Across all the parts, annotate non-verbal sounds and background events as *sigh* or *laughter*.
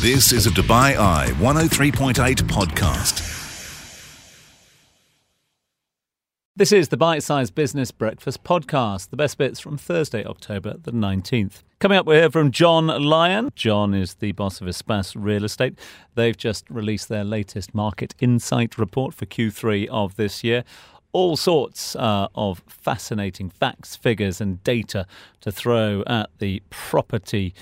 This is a Dubai Eye 103.8 podcast. This is the Bite Size Business Breakfast Podcast, the best bits from Thursday, October the 19th. Coming up, we hear from John Lyon. John is the boss of Espace Real Estate. They've just released their latest market insight report for Q3 of this year all sorts uh, of fascinating facts, figures, and data to throw at the property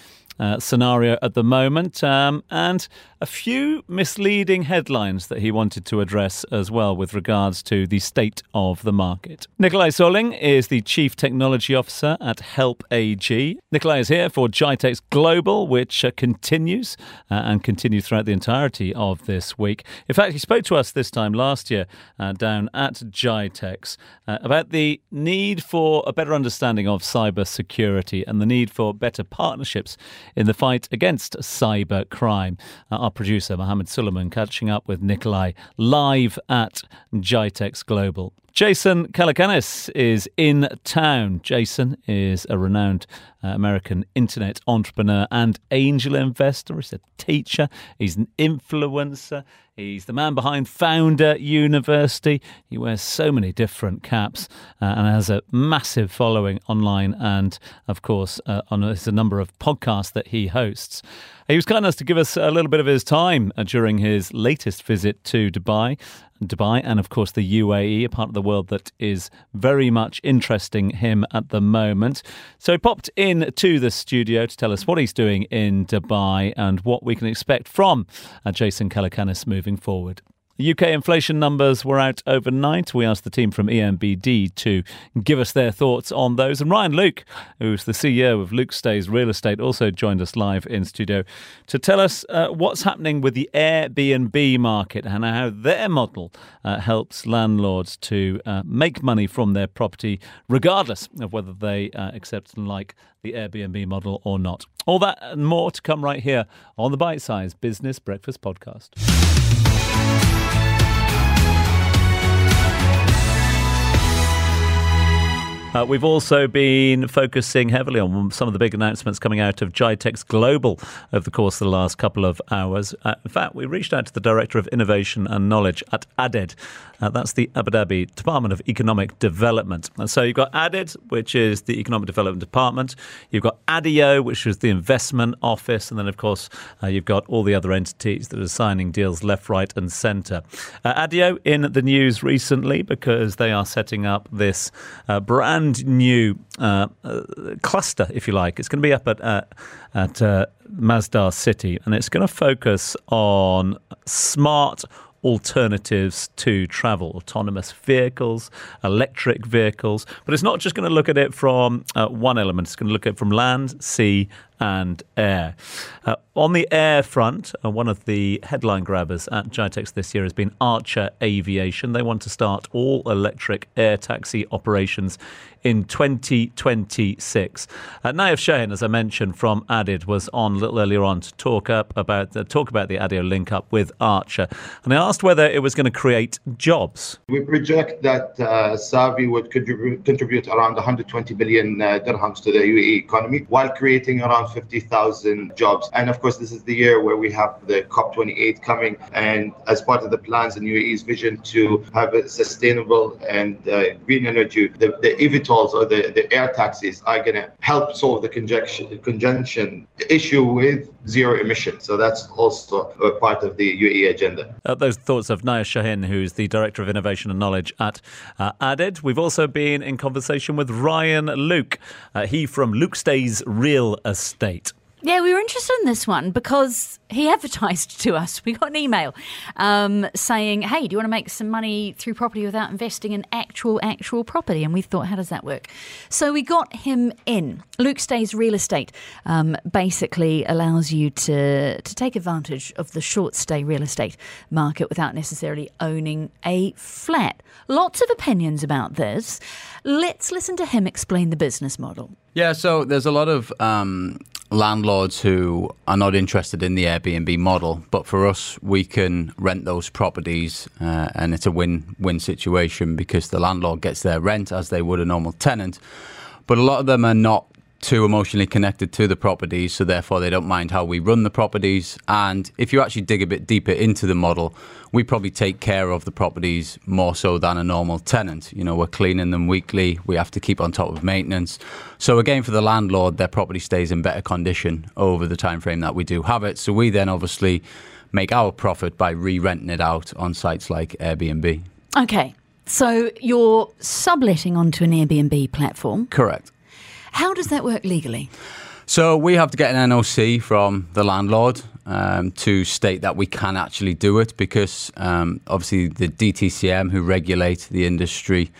scenario at the moment, um, and a few misleading headlines that he wanted to address as well with regards to the state of the market. Nicolai Solling is the Chief Technology Officer at Help AG. Nicolai is here for GITEX Global, which uh, continues uh, and continues throughout the entirety of this week. In fact, he spoke to us this time last year uh, down at GITEX uh, about the need for a better understanding of cyber security and the need for better partnerships in the fight against cyber crime. Our producer, Mohammed Suleiman, catching up with Nicolai live at GITEX Global. Jason Calacanis is in town. Jason is a renowned uh, American internet entrepreneur and angel investor. He's a teacher, he's an influencer, he's the man behind Founder University. He wears so many different caps uh, and has a massive following online and, of course, uh, on a, a number of podcasts that he hosts. He was kind enough to give us a little bit of his time uh, during his latest visit to Dubai. Dubai and, of course, the UAE, a part of the world that is very much interesting him at the moment. So he popped in to the studio to tell us what he's doing in Dubai and what we can expect from Jason Calacanis moving forward. UK inflation numbers were out overnight. We asked the team from ENBD to give us their thoughts on those. And Ryan Luke, who's the CEO of Luke Stays Real Estate, also joined us live in studio to tell us uh, what's happening with the Airbnb market and how their model uh, helps landlords to uh, make money from their property, regardless of whether they uh, accept and like the Airbnb model or not. All that and more to come right here on the Bite Size Business Breakfast Podcast. Uh, we've also been focusing heavily on some of the big announcements coming out of GITEX Global over the course of the last couple of hours. Uh, in fact, we reached out to the Director of Innovation and Knowledge at ADED. Uh, that's the Abu Dhabi Department of Economic Development. And so you've got ADED, which is the Economic Development Department. You've got ADIO, which is the Investment Office. And then, of course, uh, you've got all the other entities that are signing deals left, right, and centre. Uh, ADIO in the news recently because they are setting up this uh, brand brand new uh, uh, cluster, if you like. It's going to be up at uh, at uh, Masdar City, and it's going to focus on smart alternatives to travel, autonomous vehicles, electric vehicles. But it's not just going to look at it from uh, one element, it's going to look at it from land, sea, and air. Uh, on the air front, uh, one of the headline grabbers at GITEX this year has been Archer Aviation. They want to start all electric air taxi operations in 2026. Uh, Naif Shahin, as I mentioned from ADED, was on a little earlier on to talk up about uh, talk about the ADIO link up with Archer, and I asked whether it was going to create jobs. We project that uh, Savi would contribute, contribute around 120 billion uh, dirhams to the UAE economy while creating around 50,000 jobs. And of course, this is the year where we have the COP28 coming. And as part of the plans and UAE's vision to have a sustainable and uh, green energy, the, the or the, the air taxis are going to help solve the conjunction, issue with zero emissions. So that's also part of the UAE agenda. Uh, those thoughts of Naya Shahin, who's the Director of Innovation and Knowledge at uh, ADED. We've also been in conversation with Ryan Luke, uh, he from Luke Stays Real Estate. Yeah, we were interested in this one because he *laughs* advertised to us. We got an email um, saying, "Hey, do you want to make some money through property without investing in actual actual property?" And we thought, "How does that work?" So we got him in. Luke Stays Real Estate um, basically allows you to to take advantage of the short stay real estate market without necessarily owning a flat. Lots of opinions about this. Let's listen to him explain the business model. Yeah, so there's a lot of um, landlords who are not interested in the Airbnb model, but for us, we can rent those properties, uh, and it's a win-win situation because the landlord gets their rent as they would a normal tenant. But a lot of them are not too emotionally connected to the properties, so therefore they don't mind how we run the properties. And if you actually dig a bit deeper into the model, we probably take care of the properties more so than a normal tenant. You know, we're cleaning them weekly, we have to keep on top of maintenance. So again, for the landlord, their property stays in better condition over the time frame that we do have it. So we then obviously make our profit by re-renting it out on sites like Airbnb. Okay, so you're subletting onto an Airbnb platform. Correct. How does that work legally? So we have to get an NOC from the landlord um, to state that we can actually do it because um, obviously the DTCM who regulate the industry,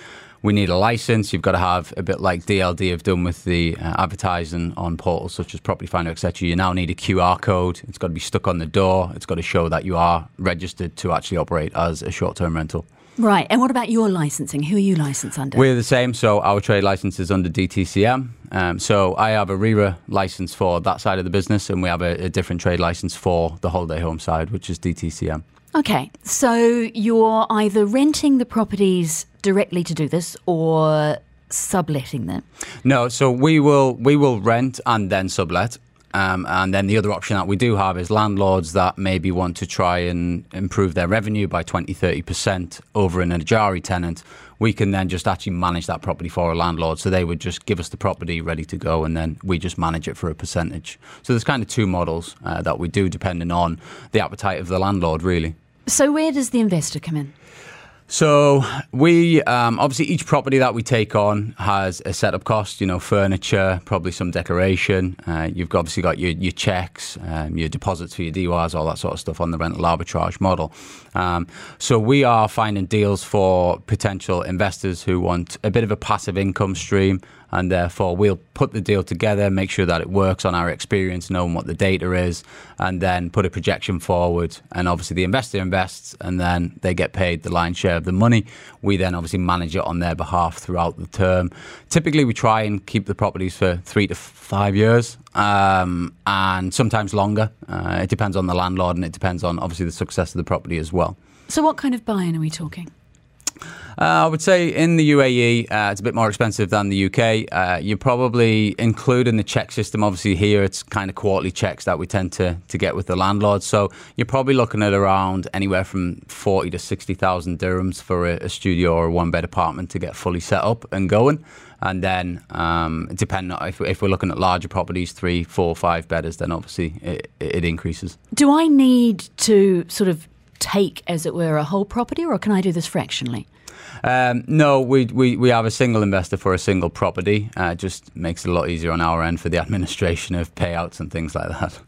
we need a license. You've got to have a bit like DLD have done with the uh, advertising on portals such as Property Finder, etc. You now need a QR code. It's got to be stuck on the door. It's got to show that you are registered to actually operate as a short-term rental. Right. And what about your licensing? Who are you licensed under? We're the same. So our trade license is under DTCM. Um, so I have a RERA license for that side of the business, and we have a, a different trade license for the holiday home side, which is DTCM. Okay. So you're either renting the properties directly to do this or subletting them? No, so we will we will rent and then sublet. Um, and then the other option that we do have is landlords that maybe want to try and improve their revenue by 20, 30% over an Ejari tenant. We can then just actually manage that property for a landlord. So they would just give us the property ready to go and then we just manage it for a percentage. So there's kind of two models uh, that we do depending on the appetite of the landlord, really. So where does the investor come in? So we um, obviously each property that we take on has a setup cost. You know, furniture, probably some decoration. Uh, you've obviously got your your checks, um, your deposits for your DURs, all that sort of stuff on the rental arbitrage model. Um, so we are finding deals for potential investors who want a bit of a passive income stream and therefore we'll put the deal together, make sure that it works on our experience, knowing what the data is, and then put a projection forward. And obviously, the investor invests, and then they get paid the lion's share of the money. We then obviously manage it on their behalf throughout the term. Typically, we try and keep the properties for three to five years, um, and sometimes longer. Uh, it depends on the landlord, and it depends on obviously the success of the property as well. So, what kind of buy-in are we talking? Uh, I would say in the UAE, uh, it's a bit more expensive than the UK. Uh, you probably including the check system. Obviously, here it's kind of quarterly checks that we tend to, to get with the landlord. So you're probably looking at around anywhere from forty to sixty thousand dirhams for a, a studio or a one bed apartment to get fully set up and going. And then, um, depending on if, if, we're looking at larger properties, three, four, five bedders, then obviously it, it increases. Do I need to sort of take, as it were, a whole property, or can I do this fractionally? Um, no, we, we, we have a single investor for a single property. Uh, it just makes it a lot easier on our end for the *laughs* administration of payouts and things like that.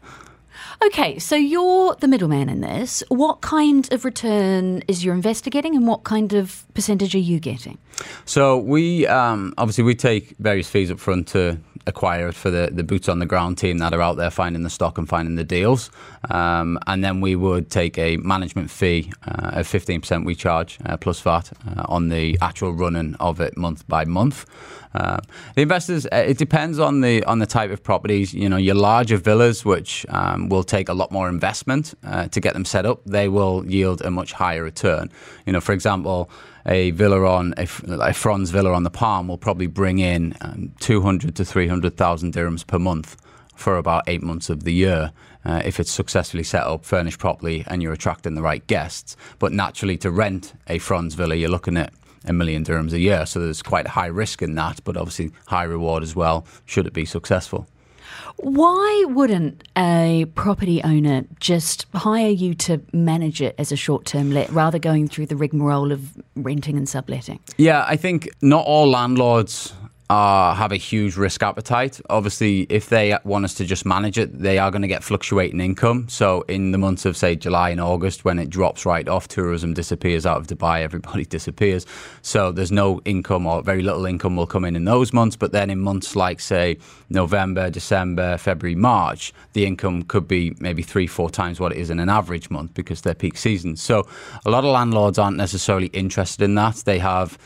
Okay, so you're the middleman in this. What kind of return is your investor getting, and what kind of percentage are you getting? So we um, obviously we take various fees up front to acquire for the, the boots on the ground team that are out there finding the stock and finding the deals. Um, and then we would take a management fee uh, of 15% we charge uh, plus VAT uh, on the actual running of it month by month. Uh, the investors, uh, it depends on the on the type of properties. You know, your larger villas, which um, will take a lot more investment uh, to get them set up, they will yield a much higher return. You know, for example, a villa on a, a Frond villa on the Palm will probably bring in um, 200 to 300,000 dirhams per month for about eight months of the year. Uh, if it's successfully set up, furnished properly, and you're attracting the right guests. But naturally, to rent a Frond villa, you're looking at a million dirhams a year. So there's quite a high risk in that, but obviously high reward as well, should it be successful. Why wouldn't a property owner just hire you to manage it as a short term let rather going through the rigmarole of renting and subletting? Yeah, I think not all landlords uh, have a huge risk appetite. Obviously, if they want us to just manage it, they are going to get fluctuating income. So, in the months of, say, July and August, when it drops right off, tourism disappears out of Dubai, *laughs* everybody disappears. So, there's no income or very little income will come in in those months. But then in months like, say, November, December, February, March, the income could be maybe three, four times what it is in an average month because they're peak seasons. So, a lot of landlords aren't necessarily interested in that. They have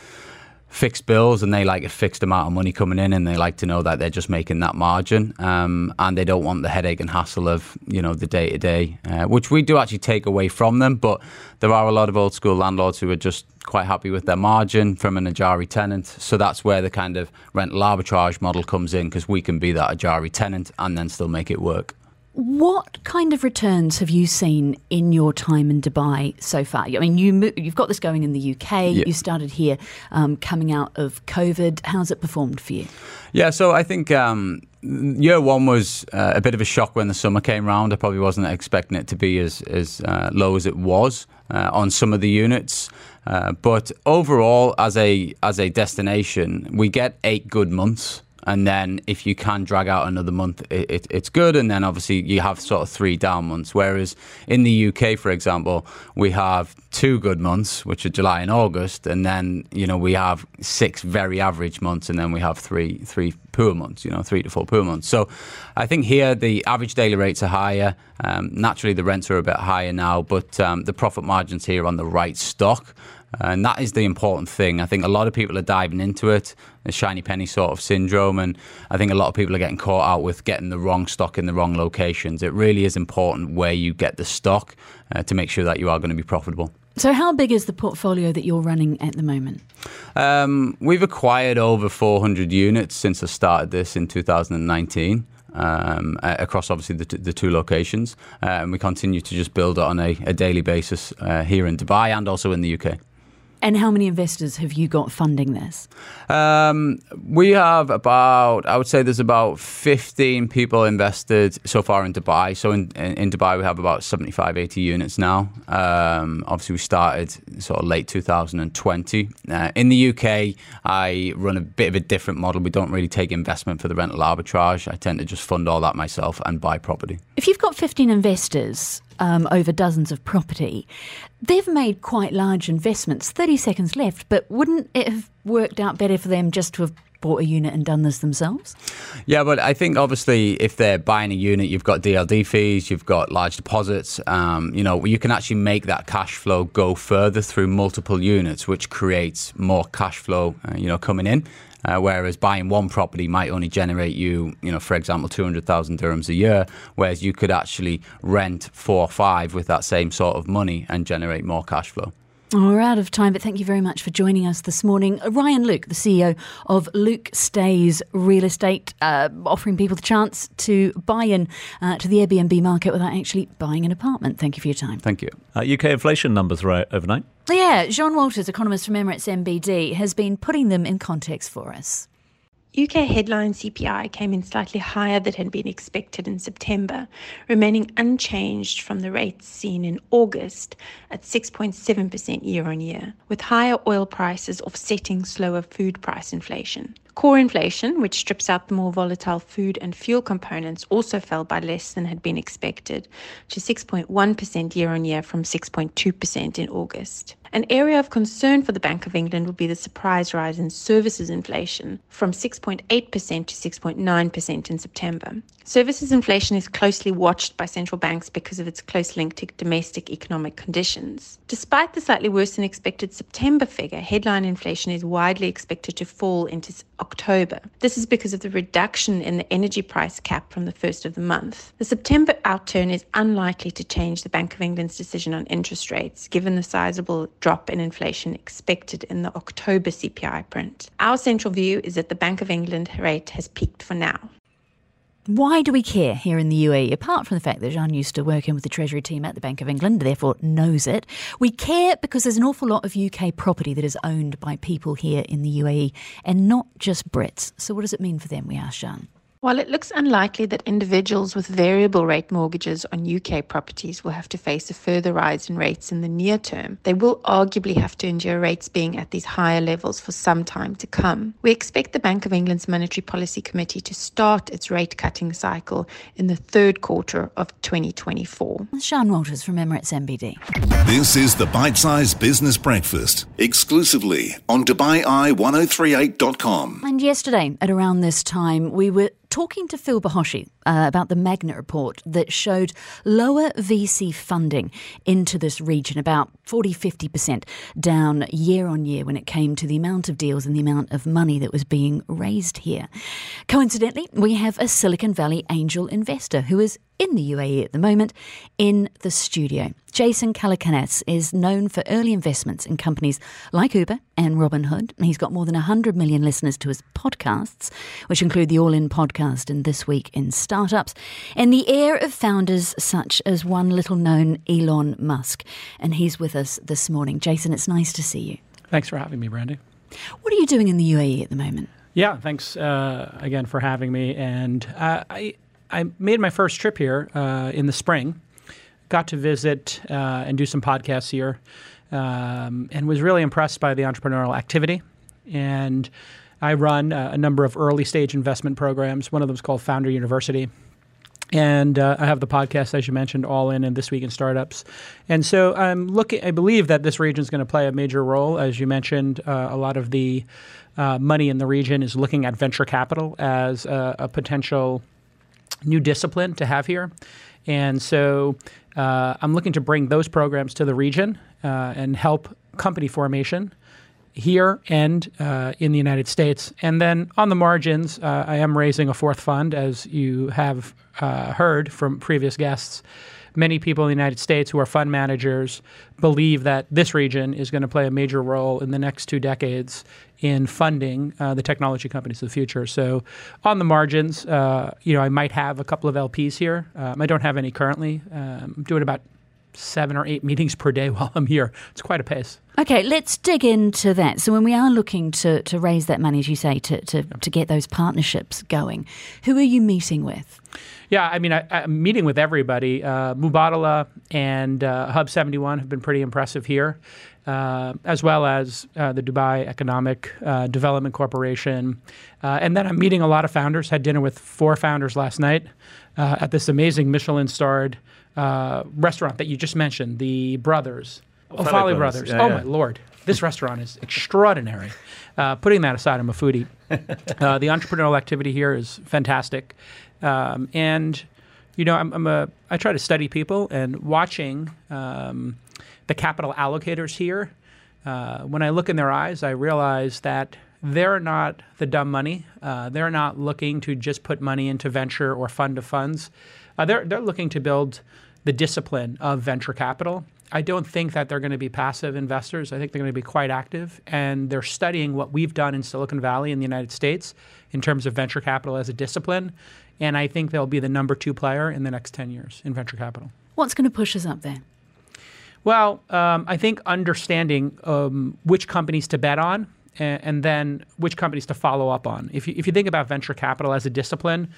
fixed bills and they like a fixed amount of money coming in and they like to know that they're just making that margin um, and they don't want the headache and hassle of you know the day to day which we do actually take away from them but there are a lot of old school landlords who are just quite happy with their margin from an Ejari tenant. So that's where the kind of rental arbitrage model comes in because we can be that Ejari tenant and then still make it work what kind of returns have you seen in your time in Dubai so far? I mean, you you've got this going in the UK. Yeah. You started here um, coming out of COVID. How's it performed for you? Yeah, so I think um, year one was uh, a bit of a shock when the summer came round. I probably wasn't expecting it to be as as uh, low as it was uh, on some of the units. Uh, but overall, as a as a destination, we get eight good months and then if you can drag out another month, it, it, it's good. And then obviously you have sort of three down months. Whereas in the UK, for example, we have two good months, which are July and August, and then you know we have six very average months, and then we have three three poor months. You know, three to four poor months. So I think here the average daily rates are higher. Um, naturally, the rents are a bit higher now, but um, the profit margins here on the right stock. And that is the important thing. I think a lot of people are diving into it, the shiny penny sort of syndrome. And I think a lot of people are getting caught out with getting the wrong stock in the wrong locations. It really is important where you get the stock uh, to make sure that you are going to be profitable. So, how big is the portfolio that you're running at the moment? Um, we've acquired over 400 units since I started this in 2019. Um, across obviously the, t- the two locations. Uh, and we continue to just build it on a, a daily basis uh, here in Dubai and also in the UK. And how many investors have you got funding this? Um, we have about, I would say there's about 15 people invested so far in Dubai. So in, in Dubai, we have about 75, 80 units now. Um, obviously, we started sort of late 2020. Uh, in the UK, I run a bit of a different model. We don't really take investment for the rental arbitrage. I tend to just fund all that myself and buy property. If you've got 15 investors, um, over dozens of property. They've made quite large investments. 30 seconds left, but wouldn't it have worked out better for them just to have bought a unit and done this themselves? Yeah, but I think obviously if they're buying a unit, you've got DLD fees, you've got large deposits. Um, you know, you can actually make that cash flow go further through multiple units, which creates more cash flow, uh, you know, coming in. Uh, whereas buying one property might only generate you, you know, for example, 200,000 dirhams a year, whereas you could actually rent four or five with that same sort of money and generate more cash flow. Oh, we're out of time, but thank you very much for joining us this morning. Ryan Luke, the CEO of Luke Stays Real Estate, uh, offering people the chance to buy in uh, to the Airbnb market without actually buying an apartment. Thank you for your time. Thank you. Uh, UK inflation numbers right overnight. Yeah, John Walters, economist from Emirates NBD, has been putting them in context for us. UK headline CPI came in slightly higher than had been expected in September, remaining unchanged from the rates seen in August at 6.7% year on year, with higher oil prices offsetting slower food price inflation. Core inflation, which strips out the more volatile food and fuel components, also fell by less than had been expected, to 6.1% year on year from 6.2% in August. An area of concern for the Bank of England would be the surprise rise in services inflation from 6.8% to 6.9% in September. Services inflation is closely watched by central banks because of its close link to domestic economic conditions. Despite the slightly worse than expected September figure, headline inflation is widely expected to fall into October. This is because of the reduction in the energy price cap from the first of the month. The September outturn is unlikely to change the Bank of England's decision on interest rates, given the sizable drop in inflation expected in the October CPI print. Our central view is that the Bank of England rate has peaked for now. Why do we care here in the UAE? Apart from the fact that Jean used to work in with the Treasury team at the Bank of England, therefore knows it, we care because there's an awful lot of UK property that is owned by people here in the UAE and not just Brits. So, what does it mean for them? We asked Jean. While it looks unlikely that individuals with variable rate mortgages on UK properties will have to face a further rise in rates in the near term, they will arguably have to endure rates being at these higher levels for some time to come. We expect the Bank of England's Monetary Policy Committee to start its rate cutting cycle in the third quarter of 2024. Sean Walters from Emirates NBD. This is the Bite Size Business Breakfast, exclusively on DubaiEye1038.com. And yesterday, at around this time, we were talking to Phil Bahoshy uh, about the MAGNiTT report that showed lower VC funding into this region, about 40 50% down year on year when it came to the amount of deals and the amount of money that was being raised here. Coincidentally, we have a Silicon Valley angel investor who is in the UAE at the moment in the studio. Jason Calacanis is known for early investments in companies like Uber and Robinhood. He's got more than 100 million listeners to his podcasts, which include the All In podcast and This Week in Startups, and the heir of founders such as one little known Elon Musk. And he's with us this morning. Jason, it's nice to see you. Thanks for having me, Brandy. What are you doing in the UAE at the moment? Yeah, thanks uh, again for having me. And uh, I I made my first trip here uh, in the spring. Got to visit uh, and do some podcasts here, um, and was really impressed by the entrepreneurial activity. And I run uh, a number of early stage investment programs. One of them is called Founder University. And uh, I have the podcast, as you mentioned, All In and This Week in Startups. And so I'm looking, I believe that this region is going to play a major role. As you mentioned, uh, a lot of the uh, money in the region is looking at venture capital as a, a potential new discipline to have here. And so uh, I'm looking to bring those programs to the region uh, and help company formation here and uh, in the United States. And then on the margins, uh, I am raising a fourth fund, as you have uh, heard from previous guests many people in the United States who are fund managers believe that this region is going to play a major role in the next two decades in funding uh, the technology companies of the future. So, on the margins, uh, you know, I might have a couple of LPs here. Um, I don't have any currently. Um, I'm doing about seven or eight meetings per day *laughs* while I'm here. It's quite a pace. Okay, let's dig into that. So, when we are looking to, to raise that money, as you say, to, to, to get those partnerships going, who are you meeting with? Yeah, I mean, I, am meeting with everybody. Uh, Mubadala and uh, Hub 71 have been pretty impressive here, uh, as well as uh, the Dubai Economic uh, Development Corporation. Uh, and then I'm meeting a lot of founders. Had dinner with four founders last night uh, at this amazing Michelin-starred restaurant that you just mentioned, the Brothers. Oh, Orfali Brothers. Yeah, oh, yeah. my Lord. This restaurant is extraordinary. putting that aside, I'm a foodie. *laughs* the entrepreneurial activity here is fantastic. Um, and you know, I'm, I'm, a I try to study people and watching um, the capital allocators here. Uh, when I look in their eyes, I realize that they're not the dumb money. Uh, they're not looking to just put money into venture or fund of funds. Uh, they're they're looking to build the discipline of venture capital. I don't think that they're going to be passive investors. I think they're going to be quite active, and they're studying what we've done in Silicon Valley in the United States in terms of venture capital as a discipline and I think they'll be the number two player in the next 10 years in venture capital. What's going to push us up there? Well, um, I think understanding um, which companies to bet on and, then which companies to follow up on. If you, if you think about venture capital as a discipline,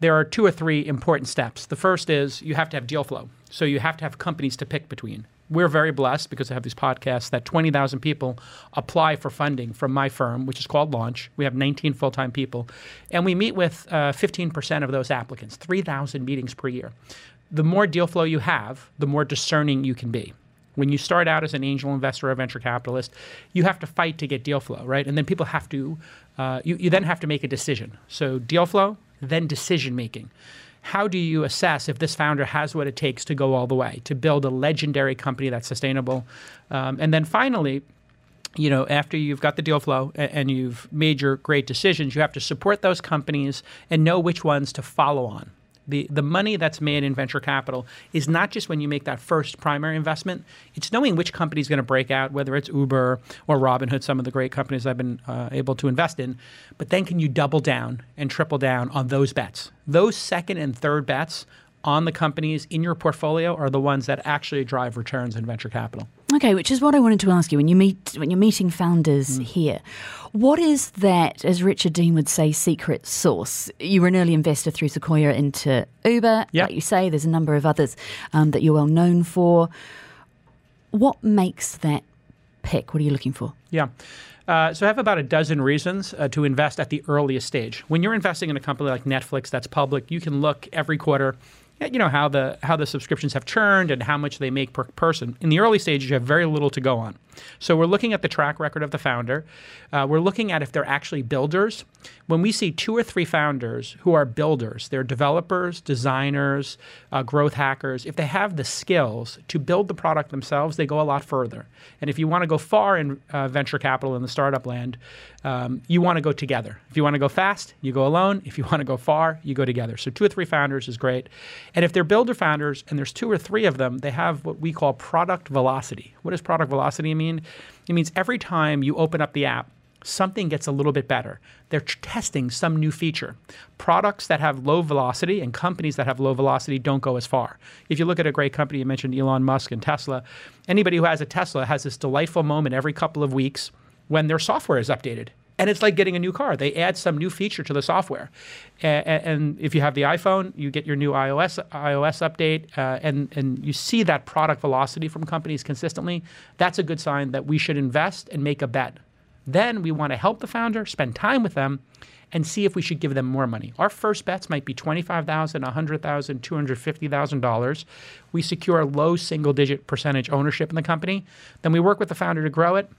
there are two or three important steps. The first is you have to have deal flow. So you have to have companies to pick between we're very blessed because I have these podcasts that 20,000 people apply for funding from my firm, which is called Launch. We have 19 full time people. And we meet with uh, 15% of those applicants, 3,000 meetings per year. The more deal flow you have, the more discerning you can be. When you start out as an angel investor or venture capitalist, you have to fight to get deal flow, right? And then people have to, uh, you, you then have to make a decision. So, deal flow, then decision making how do you assess if this founder has what it takes to go all the way, to build a legendary company that's sustainable? Um, and then finally, you know, after you've got the deal flow and you've made your great decisions, you have to support those companies and know which ones to follow on the, the money that's made in venture capital is not just when you make that first primary investment, it's knowing which company is going to break out, whether it's Uber or Robinhood, some of the great companies I've been uh, able to invest in. But then can you double down and triple down on those bets? Those second and third bets on the companies in your portfolio are the ones that actually drive returns in venture capital. Okay, which is what I wanted to ask you when you meet when you're meeting founders mm. here. What is that, as Richard Dean would say, secret sauce? You were an early investor through Sequoia into Uber. Yep. Like you say, there's a number of others um, that you're well known for. What makes that pick? What are you looking for? Yeah. Uh, so I have about a dozen reasons uh, to invest at the earliest stage. When you're investing in a company like Netflix that's public, you can look every quarter you know how the how the subscriptions have churned and how much they make per person. In the early stages, you have very little to go on. So we're looking at the track record of the founder. Uh, we're looking at if they're actually builders. When we see two or three founders who are builders, they're developers, designers, uh, growth hackers, if they have the skills to build the product themselves, they go a lot further. And if you want to go far in uh, venture capital in the startup land, um, you want to go together. If you want to go fast, you go alone. If you want to go far, you go together. So two or three founders is great. And if they're builder founders and there's two or three of them, they have what we call product velocity. What does product velocity mean? It means every time you open up the app, something gets a little bit better. They're testing some new feature. Products that have low velocity and companies that have low velocity don't go as far. If you look at a great company, you mentioned Elon Musk and Tesla, anybody who has a Tesla has this delightful moment every couple of weeks when their software is updated. And it's like getting a new car. They add some new feature to the software. And, and if you have the iPhone, you get your new iOS iOS update, uh, and, and you see that product velocity from companies consistently. That's a good sign that we should invest and make a bet. Then we want to help the founder, spend time with them, and see if we should give them more money. Our first bets might be $25,000, $100,000, $250,000. We secure a low single digit percentage ownership in the company. Then we work with the founder to grow it.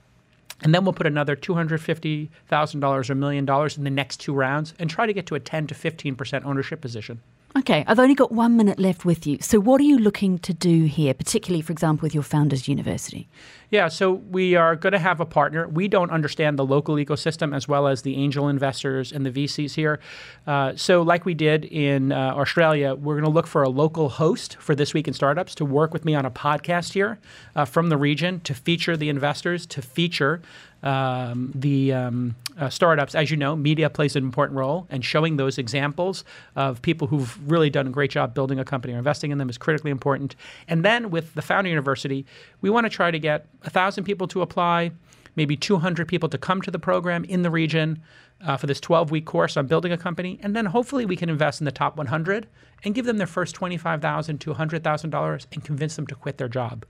And then we'll put another $250,000 or a million dollars in the next two rounds and try to get to a 10 to 15% ownership position. Okay, I've only got one minute left with you. So, what are you looking to do here, particularly, for example, with your Founders University? Yeah, so we are going to have a partner. We don't understand the local ecosystem as well as the angel investors and the VCs here. Uh, so, like we did in uh, Australia, we're going to look for a local host for This Week in Startups to work with me on a podcast here uh, from the region to feature the investors, to feature um, the um, uh, startups, as you know, media plays an important role, and showing those examples of people who've really done a great job building a company or investing in them is critically important. And then with the Founder University, we want to try to get a thousand people to apply, maybe 200 people to come to the program in the region uh, for this 12-week course on building a company, and then hopefully we can invest in the top 100 and give them their first 25,000 to $100,000 and convince them to quit their job.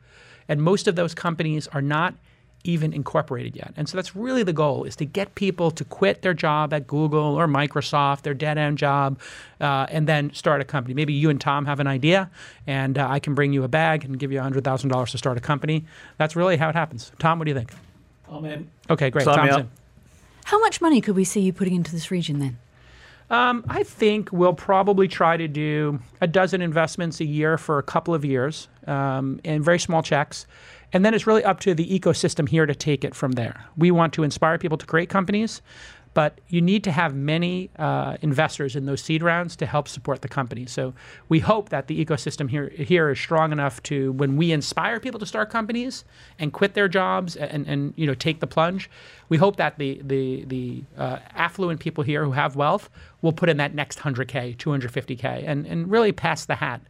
And most of those companies are not even incorporated yet. And so that's really the goal is to get people to quit their job at Google or Microsoft, their dead end job, uh, and then start a company. Maybe you and Tom have an idea, and uh, I can bring you a bag and give you $100,000 to start a company. That's really how it happens. Tom, what do you think? I'm in. Okay, great. Sign Tom's in. How much money could we see you putting into this region then? Um, I think we'll probably try to do a dozen investments a year for a couple of years um, in very small checks. And then it's really up to the ecosystem here to take it from there. We want to inspire people to create companies, but you need to have many uh, investors in those seed rounds to help support the company. So we hope that the ecosystem here here is strong enough to when we inspire people to start companies and quit their jobs and, and you know take the plunge. We hope that the the the uh, affluent people here who have wealth will put in that next 100k, 250k, and and really pass the hat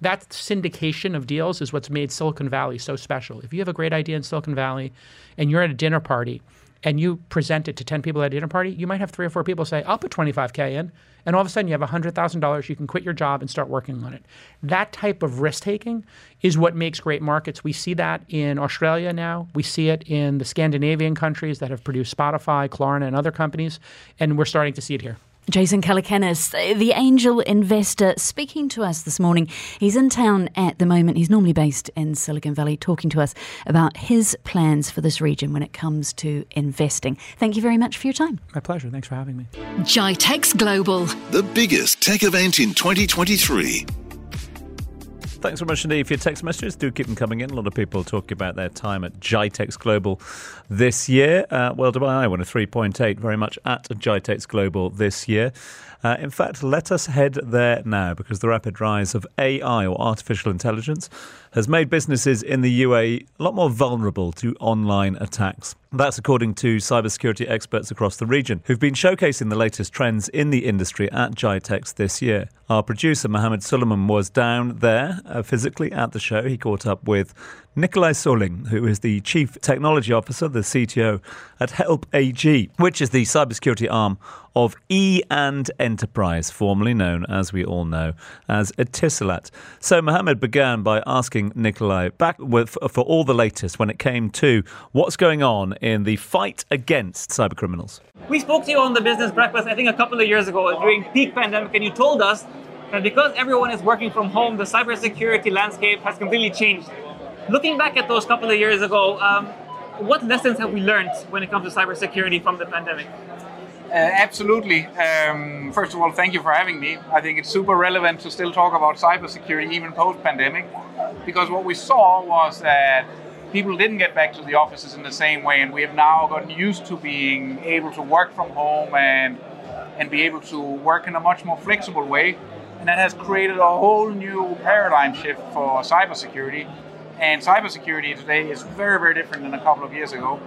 that syndication of deals is what's made Silicon Valley so special. If you have a great idea in Silicon Valley and you're at a dinner party and you present it to 10 people at a dinner party, you might have three or four people say, I'll put 25K in. And all of a sudden you have $100,000. You can quit your job and start working on it. That type of risk taking is what makes great markets. We see that in Australia now. We see it in the Scandinavian countries that have produced Spotify, Klarna, and other companies. And we're starting to see it here. Jason Calacanis, the angel investor, speaking to us this morning. He's in town at the moment. He's normally based in Silicon Valley, talking to us about his plans for this region when it comes to investing. Thank you very much for your time. My pleasure. Thanks for having me. GITEX Global. The biggest tech event in 2023. Thanks very much indeed for your text messages. Do keep them coming in. A lot of people talking about their time at GITEX Global this year. Uh, well, Dubai Eye 103.8 very much at GITEX Global this year. Uh, in fact, let us head there now because the rapid rise of AI or artificial intelligence has made businesses in the UAE a lot more vulnerable to online attacks. That's according to cybersecurity experts across the region who've been showcasing the latest trends in the industry at GITEX this year. Our producer, Mohammed Suleiman, was down there uh, physically at the show. He caught up with Nicolai Solling, who is the Chief Technology Officer, the CTO at Help AG, which is the cybersecurity arm of E and Enterprise, formerly known, as we all know, as Etisalat. So Mohammed began by asking Nicolai back with, for all the latest when it came to what's going on in the fight against cybercriminals. We spoke to you on the business breakfast, I think a couple of years ago during peak pandemic, and you told us that because everyone is working from home, the cybersecurity landscape has completely changed. Looking back at those couple of years ago, um, what lessons have we learned when it comes to cybersecurity from the pandemic? Uh, absolutely. Um, first of all, thank you for having me. I think it's super relevant to still talk about cybersecurity even post pandemic, because what we saw was that people didn't get back to the offices in the same way, and we have now gotten used to being able to work from home and and be able to work in a much more flexible way, and that has created a whole new paradigm shift for cybersecurity. And cybersecurity today is very, very different than a couple of years ago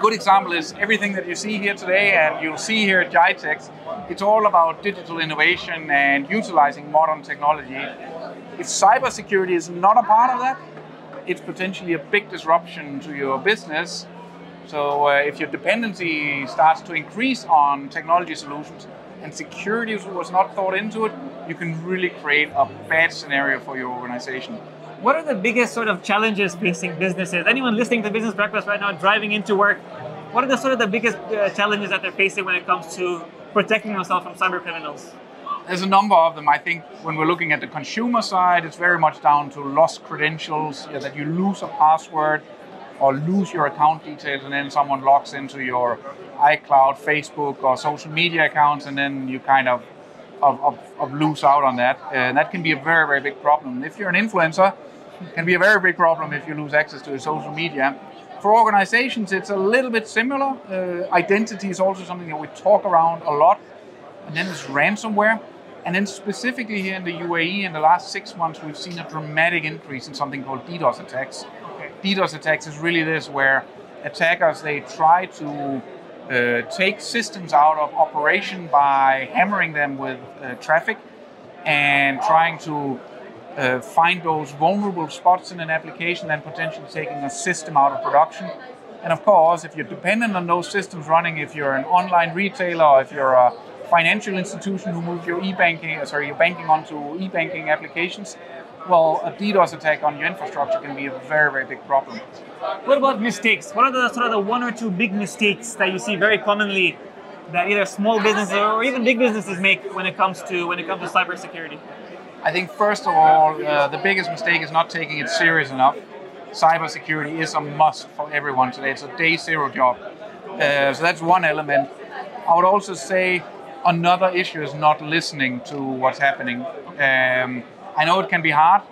good example is everything that you see here today and you'll see here at GITEX. It's all about digital innovation and utilizing modern technology. If cybersecurity is not a part of that, it's potentially a big disruption to your business. So uh, if your dependency starts to increase on technology solutions and security was not thought into it, you can really create a bad scenario for your organization. What are the biggest sort of challenges facing businesses? Anyone listening to Business Breakfast right now, driving into work, what are the sort of the biggest uh, challenges that they're facing when it comes to protecting themselves from cyber criminals? There's a number of them. I think when we're looking at the consumer side, it's very much down to lost credentials, yeah, that you lose a password or lose your account details, and then someone logs into your iCloud, Facebook, or social media accounts, and then you kind of of, of, of lose out on that. And that can be a very, very big problem. If you're an influencer, can be a very big problem if you lose access to your social media. For organizations, it's a little bit similar. Uh, identity is also something that we talk around a lot. And then there's ransomware. And then specifically here in the UAE, in the last six months, we've seen a dramatic increase in something called DDoS attacks. Okay. DDoS attacks is really this, where attackers they try to uh, take systems out of operation by hammering them with uh, traffic and trying to uh, find those vulnerable spots in an application and potentially taking a system out of production. And of course, if you're dependent on those systems running, if you're an online retailer, if you're a financial institution who moved your e-banking, uh, sorry, your banking onto e-banking applications, well, a DDoS attack on your infrastructure can be a very, very big problem. What about mistakes? What are the sort of the one or two big mistakes that you see very commonly that either small businesses or even big businesses make when it comes to when it comes to cybersecurity? I think first of all, uh, the biggest mistake is not taking it serious enough. Cybersecurity is a must for everyone today. It's a day zero job. Uh, so that's one element. I would also say another issue is not listening to what's happening. Um, I know it can be hard,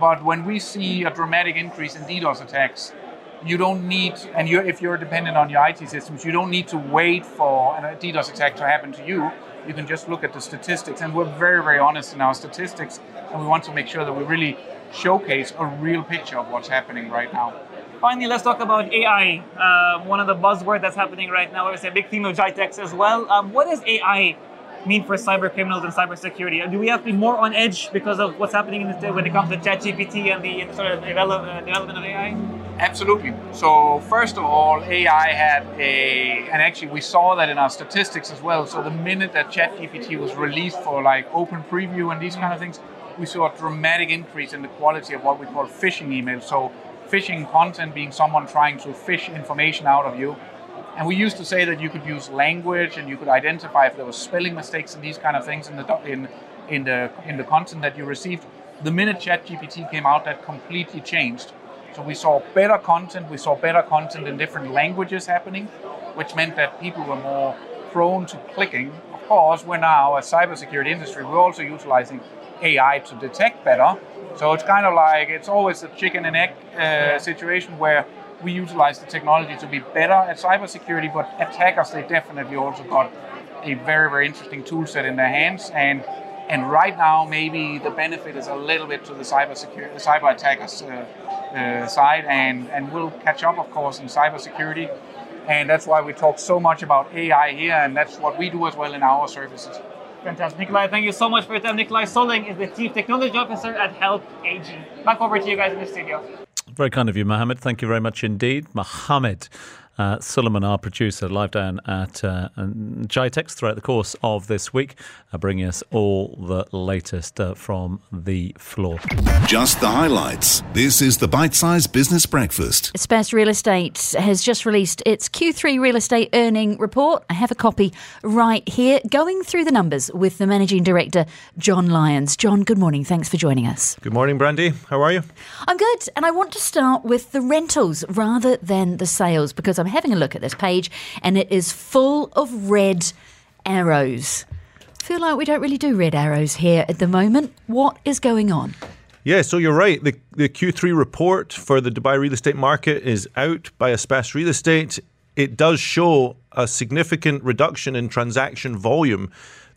but when we see a dramatic increase in DDoS attacks, you don't need, and you if you're dependent on your IT systems, you don't need to wait for a DDoS attack to happen to you you can just look at the statistics. And we're very, very honest in our statistics, and we want to make sure that we really showcase a real picture of what's happening right now. Finally, let's talk about AI. Uh, one of the buzzwords that's happening right now is a big theme of GITEX as well. Um, what does AI mean for cyber criminals and cyber cybersecurity? Do we have to be more on edge because of what's happening the, when it comes to ChatGPT and the sort of develop, uh, development of AI? Absolutely. So first of all, AI had a, and actually we saw that in our statistics as well. So the minute that ChatGPT was released for like open preview and these kind of things, we saw a dramatic increase in the quality of what we call phishing emails. So phishing content being someone trying to fish information out of you. And we used to say that you could use language and you could identify if there was spelling mistakes and these kind of things in the in in the in the content that you received. The minute ChatGPT came out, that completely changed. So we saw better content, we saw better content in different languages happening, which meant that people were more prone to clicking. Of course, we're now a cybersecurity industry, we're also utilizing AI to detect better. So it's kind of like it's always a chicken and egg uh, situation where we utilize the technology to be better at cybersecurity, but attackers they definitely also got a very very interesting tool set in their hands and and right now maybe the benefit is a little bit to the cyber security, cyber attackers uh, uh, side, and, and we'll catch up, of course, in cybersecurity. And that's why we talk so much about AI here, and that's what we do as well in our services. Fantastic. Nicolai, thank you so much for your time. Nicolai Solling is the Chief Technology Officer at Help AG. Back over to you guys in the studio. Very kind of you, Mohammed. Thank you very much indeed. Mohammed Uh, Suleiman, our producer, live down at uh, GITEX throughout the course of this week, uh, bringing us all the latest uh, from the floor. Just the highlights. This is the Bite Size Business Breakfast. Espace Real Estate has just released its Q3 real estate earning report. I have a copy right here, going through the numbers with the managing director, John Lyons. John, good morning. Thanks for joining us. Good morning, Brandy. How are you? I'm good, and I want to start with the rentals rather than the sales because I'm having a look at this page and it is full of red arrows. I feel like we don't really do red arrows here at the moment. What is going on? Yeah, so you're right. The, the Q3 report for the Dubai real estate market is out by Espace Real Estate. It does show a significant reduction in transaction volume.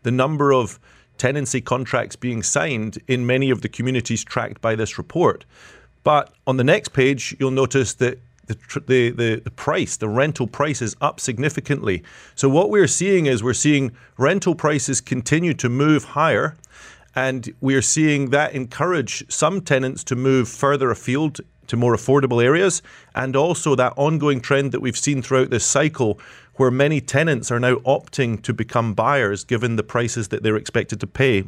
The number of tenancy contracts being signed in many of the communities tracked by this report. But on the next page, you'll notice that the, the, the, the, price, the rental price is up significantly. So, what we're seeing is we're seeing rental prices continue to move higher, and we're seeing that encourage some tenants to move further afield to more affordable areas, and also that ongoing trend that we've seen throughout this cycle where many tenants are now opting to become buyers given the prices that they're expected to pay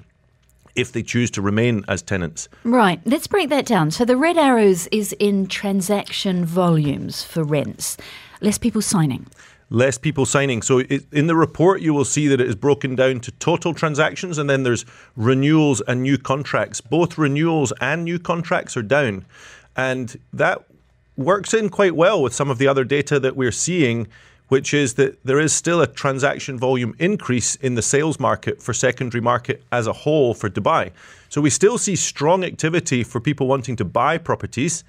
if they choose to remain as tenants. Right, let's break that down. So the red arrows is in transaction volumes for rents, less people signing. Less people signing. So it, in the report, you will see that it is broken down to total transactions, and then there's renewals and new contracts. Both renewals and new contracts are down. And that works in quite well with some of the other data that we're seeing which is that there is still a transaction volume increase in the sales market for secondary market as a whole for Dubai. So we still see strong activity for people wanting to buy properties,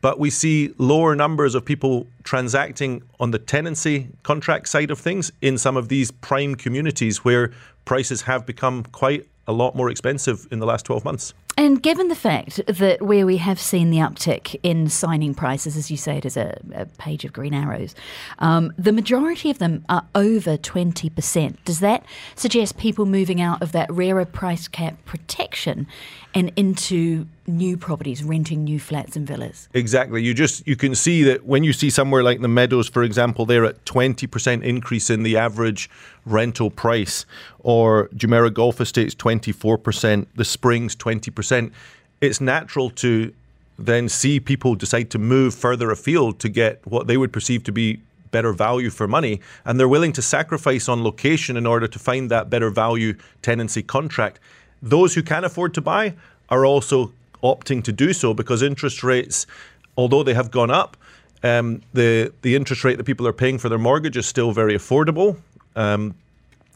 but we see lower numbers of people transacting on the tenancy contract side of things in some of these prime communities where prices have become quite a lot more expensive in the last 12 months. And given the fact that where we have seen the uptick in signing prices, as you say, it is a, a page of green arrows, um, the majority of them are over 20%. Does that suggest people moving out of that RERA price cap protection and into new properties, renting new flats and villas? Exactly. You just you can see that when you see somewhere like the Meadows, for example, they're at 20% increase in the average rental price, or Jumeirah Golf Estates 24%, the Springs 20%. It's natural to then see people decide to move further afield to get what they would perceive to be better value for money, and they're willing to sacrifice on location in order to find that better value tenancy contract. Those who can afford to buy are also opting to do so because interest rates, although they have gone up, um, the the interest rate that people are paying for their mortgage is still very affordable, um,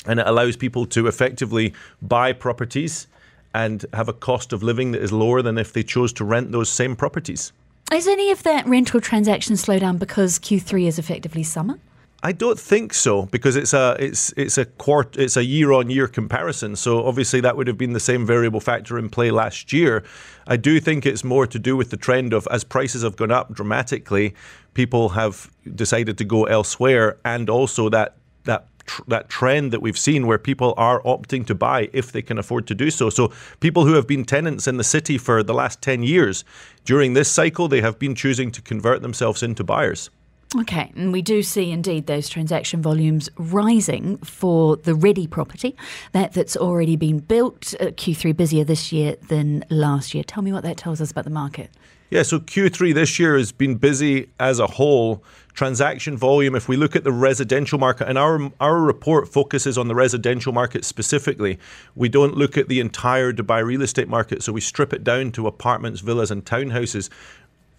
and it allows people to effectively buy properties and have a cost of living that is lower than if they chose to rent those same properties. Is any of that rental transaction slow down because Q3 is effectively summer? I don't think so because it's a it's it's a quart it's a year on year comparison. So obviously that would have been the same variable factor in play last year. I do think it's more to do with the trend of as prices have gone up dramatically, people have decided to go elsewhere, and also that that tr- that trend that we've seen where people are opting to buy if they can afford to do so. So people who have been tenants in the city for the last 10 years, during this cycle they have been choosing to convert themselves into buyers. Okay, and we do see indeed those transaction volumes rising for the ready property that that's already been built. Uh, Q3 busier this year than last year. Tell me what that tells us about the market. Yeah, so Q3 this year has been busy as a whole. Transaction volume, if we look at the residential market, and our our report focuses on the residential market specifically, we don't look at the entire Dubai real estate market, so we strip it down to apartments, villas, and townhouses.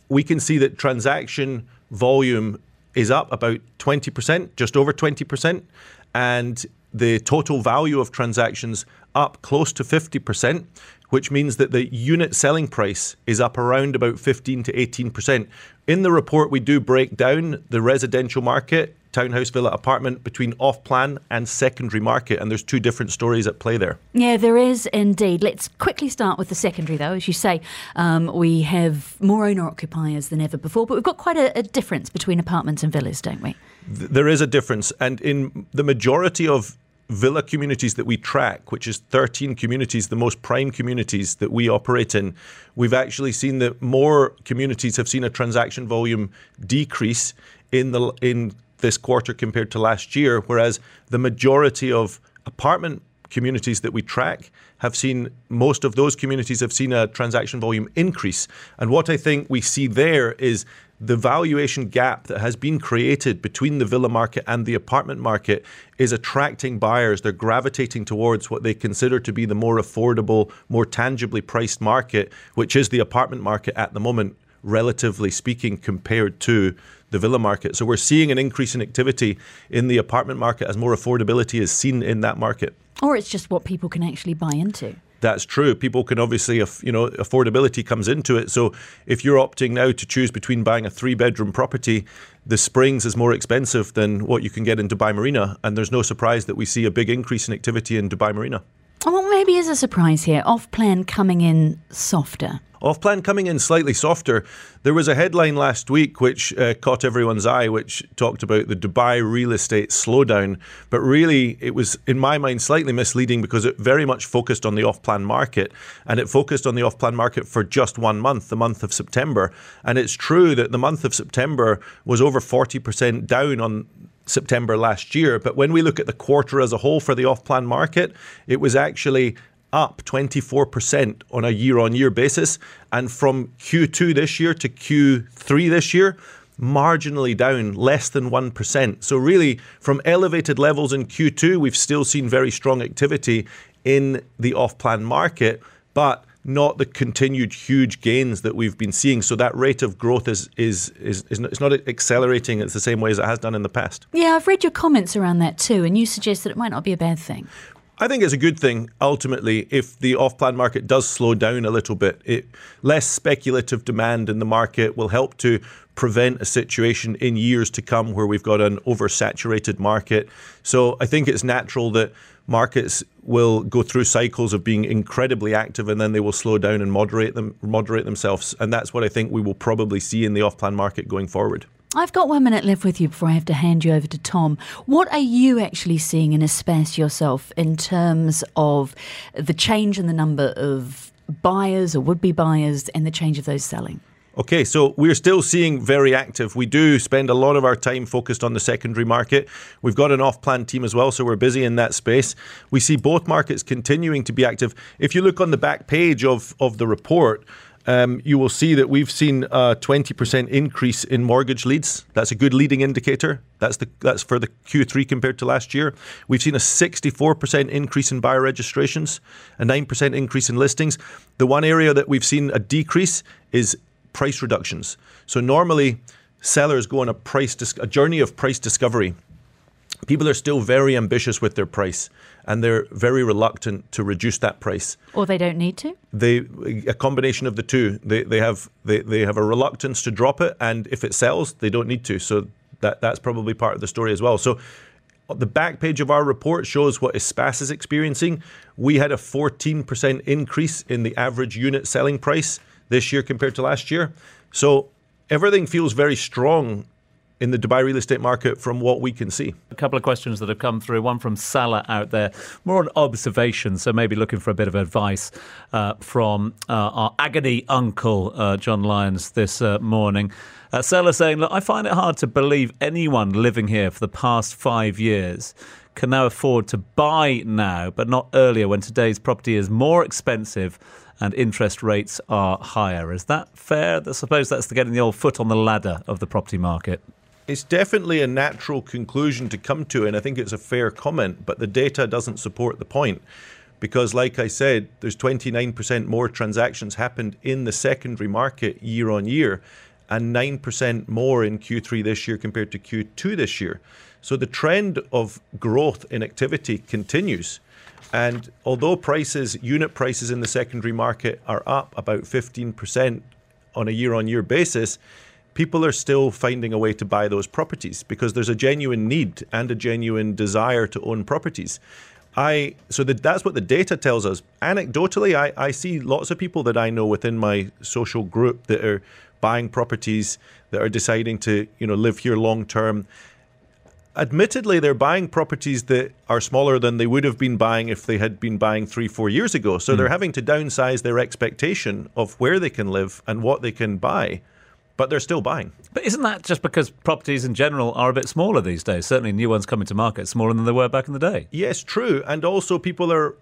We can see that transaction volume is up about 20%, just over 20%, and the total value of transactions up close to 50%, which means that the unit selling price is up around about 15 to 18%. In the report, we do break down the residential market townhouse, villa, apartment between off plan and secondary market. And there's two different stories at play there. Yeah, there is indeed. Let's quickly start with the secondary, though. As you say, um, we have more owner occupiers than ever before, but we've got quite a, a difference between apartments and villas, don't we? There is a difference. And in the majority of villa communities that we track, which is 13 communities, the most prime communities that we operate in, we've actually seen that more communities have seen a transaction volume decrease in the in this quarter compared to last year, whereas the majority of apartment communities that we track have seen most of those communities have seen a transaction volume increase. And what I think we see there is the valuation gap that has been created between the villa market and the apartment market is attracting buyers. They're gravitating towards what they consider to be the more affordable, more tangibly priced market, which is the apartment market at the moment, relatively speaking, compared to the villa market. So we're seeing an increase in activity in the apartment market as more affordability is seen in that market. Or it's just what people can actually buy into. That's true. People can obviously, you know, affordability comes into it. So if you're opting now to choose between buying a three bedroom property, the Springs is more expensive than what you can get in Dubai Marina. And there's no surprise that we see a big increase in activity in Dubai Marina. Well, maybe is a surprise here. Off plan coming in softer. Off plan coming in slightly softer. There was a headline last week which uh, caught everyone's eye, which talked about the Dubai real estate slowdown. But really, it was, in my mind, slightly misleading because it very much focused on the off plan market. And it focused on the off plan market for just one month, the month of September. And it's true that the month of September was over 40% down on September last year. But when we look at the quarter as a whole for the off plan market, it was actually up 24% on a year on year basis. And from Q2 this year to Q3 this year, marginally down less than 1%. So, really, from elevated levels in Q2, we've still seen very strong activity in the off plan market, but not the continued huge gains that we've been seeing. So that rate of growth is is is is not accelerating it's the same way as it has done in the past. Yeah, I've read your comments around that too, and you suggest that it might not be a bad thing. I think it's a good thing ultimately if the off-plan market does slow down a little bit. It, less speculative demand in the market will help to prevent a situation in years to come where we've got an oversaturated market. So I think it's natural that markets will go through cycles of being incredibly active and then they will slow down and moderate them moderate themselves and that's what I think we will probably see in the off-plan market going forward. I've got one minute left with you before I have to hand you over to Tom. What are you actually seeing in Espace yourself in terms of the change in the number of buyers or would be buyers and the change of those selling? Okay, so we're still seeing very active. We do spend a lot of our time focused on the secondary market. We've got an off plan team as well, so we're busy in that space. We see both markets continuing to be active. If you look on the back page of, of the report, um, you will see that we've seen a 20% increase in mortgage leads. That's a good leading indicator. That's the that's for the Q3 compared to last year. We've seen a 64% increase in buyer registrations, a 9% increase in listings. The one area that we've seen a decrease is price reductions. So normally sellers go on a price dis- a journey of price discovery. People are still very ambitious with their price and they're very reluctant to reduce that price. Or they don't need to? They a combination of the two. They they have they, they have a reluctance to drop it and if it sells, they don't need to. So that that's probably part of the story as well. So the back page of our report shows what Espace is experiencing. We had a 14% increase in the average unit selling price this year compared to last year. So everything feels very strong in the Dubai real estate market from what we can see. A couple of questions that have come through. One from Salah out there, more on observation, so maybe looking for a bit of advice uh, from uh, our agony uncle, uh, John Lyons, this uh, morning. Uh, Salah saying, Look, I find it hard to believe anyone living here for the past five years can now afford to buy now, but not earlier when today's property is more expensive and interest rates are higher. Is that fair? I suppose that's getting the old foot on the ladder of the property market. It's definitely a natural conclusion to come to, and I think it's a fair comment, but the data doesn't support the point. Because, like I said, there's 29% more transactions happened in the secondary market year on year, and 9% more in Q3 this year compared to Q2 this year. So the trend of growth in activity continues. And although prices, unit prices in the secondary market are up about 15% on a year on year basis, people are still finding a way to buy those properties because there's a genuine need and a genuine desire to own properties. I so that that's what the data tells us. Anecdotally, I, I see lots of people that I know within my social group that are buying properties that are deciding to you know live here long term admittedly, they're buying properties that are smaller than they would have been buying if they had been buying three, four years ago. So mm. they're having to downsize their expectation of where they can live and what they can buy. but they're still buying. But isn't that just because properties in general are a bit smaller these days? Certainly, new ones coming to market smaller than they were back in the day. Yes, true. And also, people are,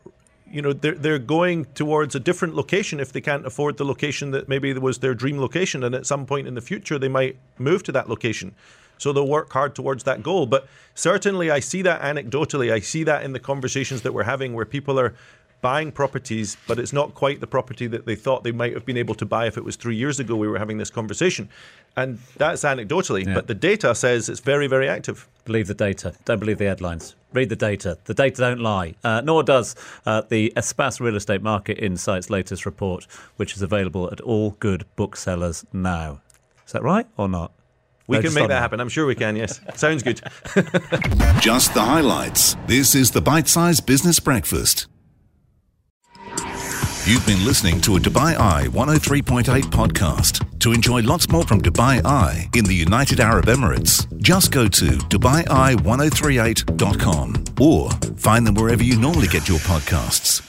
you know, they're, they're going towards a different location if they can't afford the location that maybe was their dream location. And at some point in the future, they might move to that location. So they'll work hard towards that goal. But certainly, I see that anecdotally. I see that in the conversations that we're having where people are buying properties, but it's not quite the property that they thought they might have been able to buy if it was three years ago we were having this conversation. And that's anecdotally, Yeah. but the data says it's very, very active. Believe the data. Don't believe the headlines. Read the data. The data don't lie. Uh, nor does uh, the Espace Real Estate Market Insights latest report, which is available at all good booksellers now. Is that right or not? We No, can make that happen. I'm sure we can, yes. *laughs* Sounds good. *laughs* Just the highlights. This is the Bite Size Business Breakfast. You've been listening to a Dubai Eye 103.8 podcast. To enjoy lots more from Dubai Eye in the United Arab Emirates, just go to DubaiEye1038.com or find them wherever you normally get your podcasts.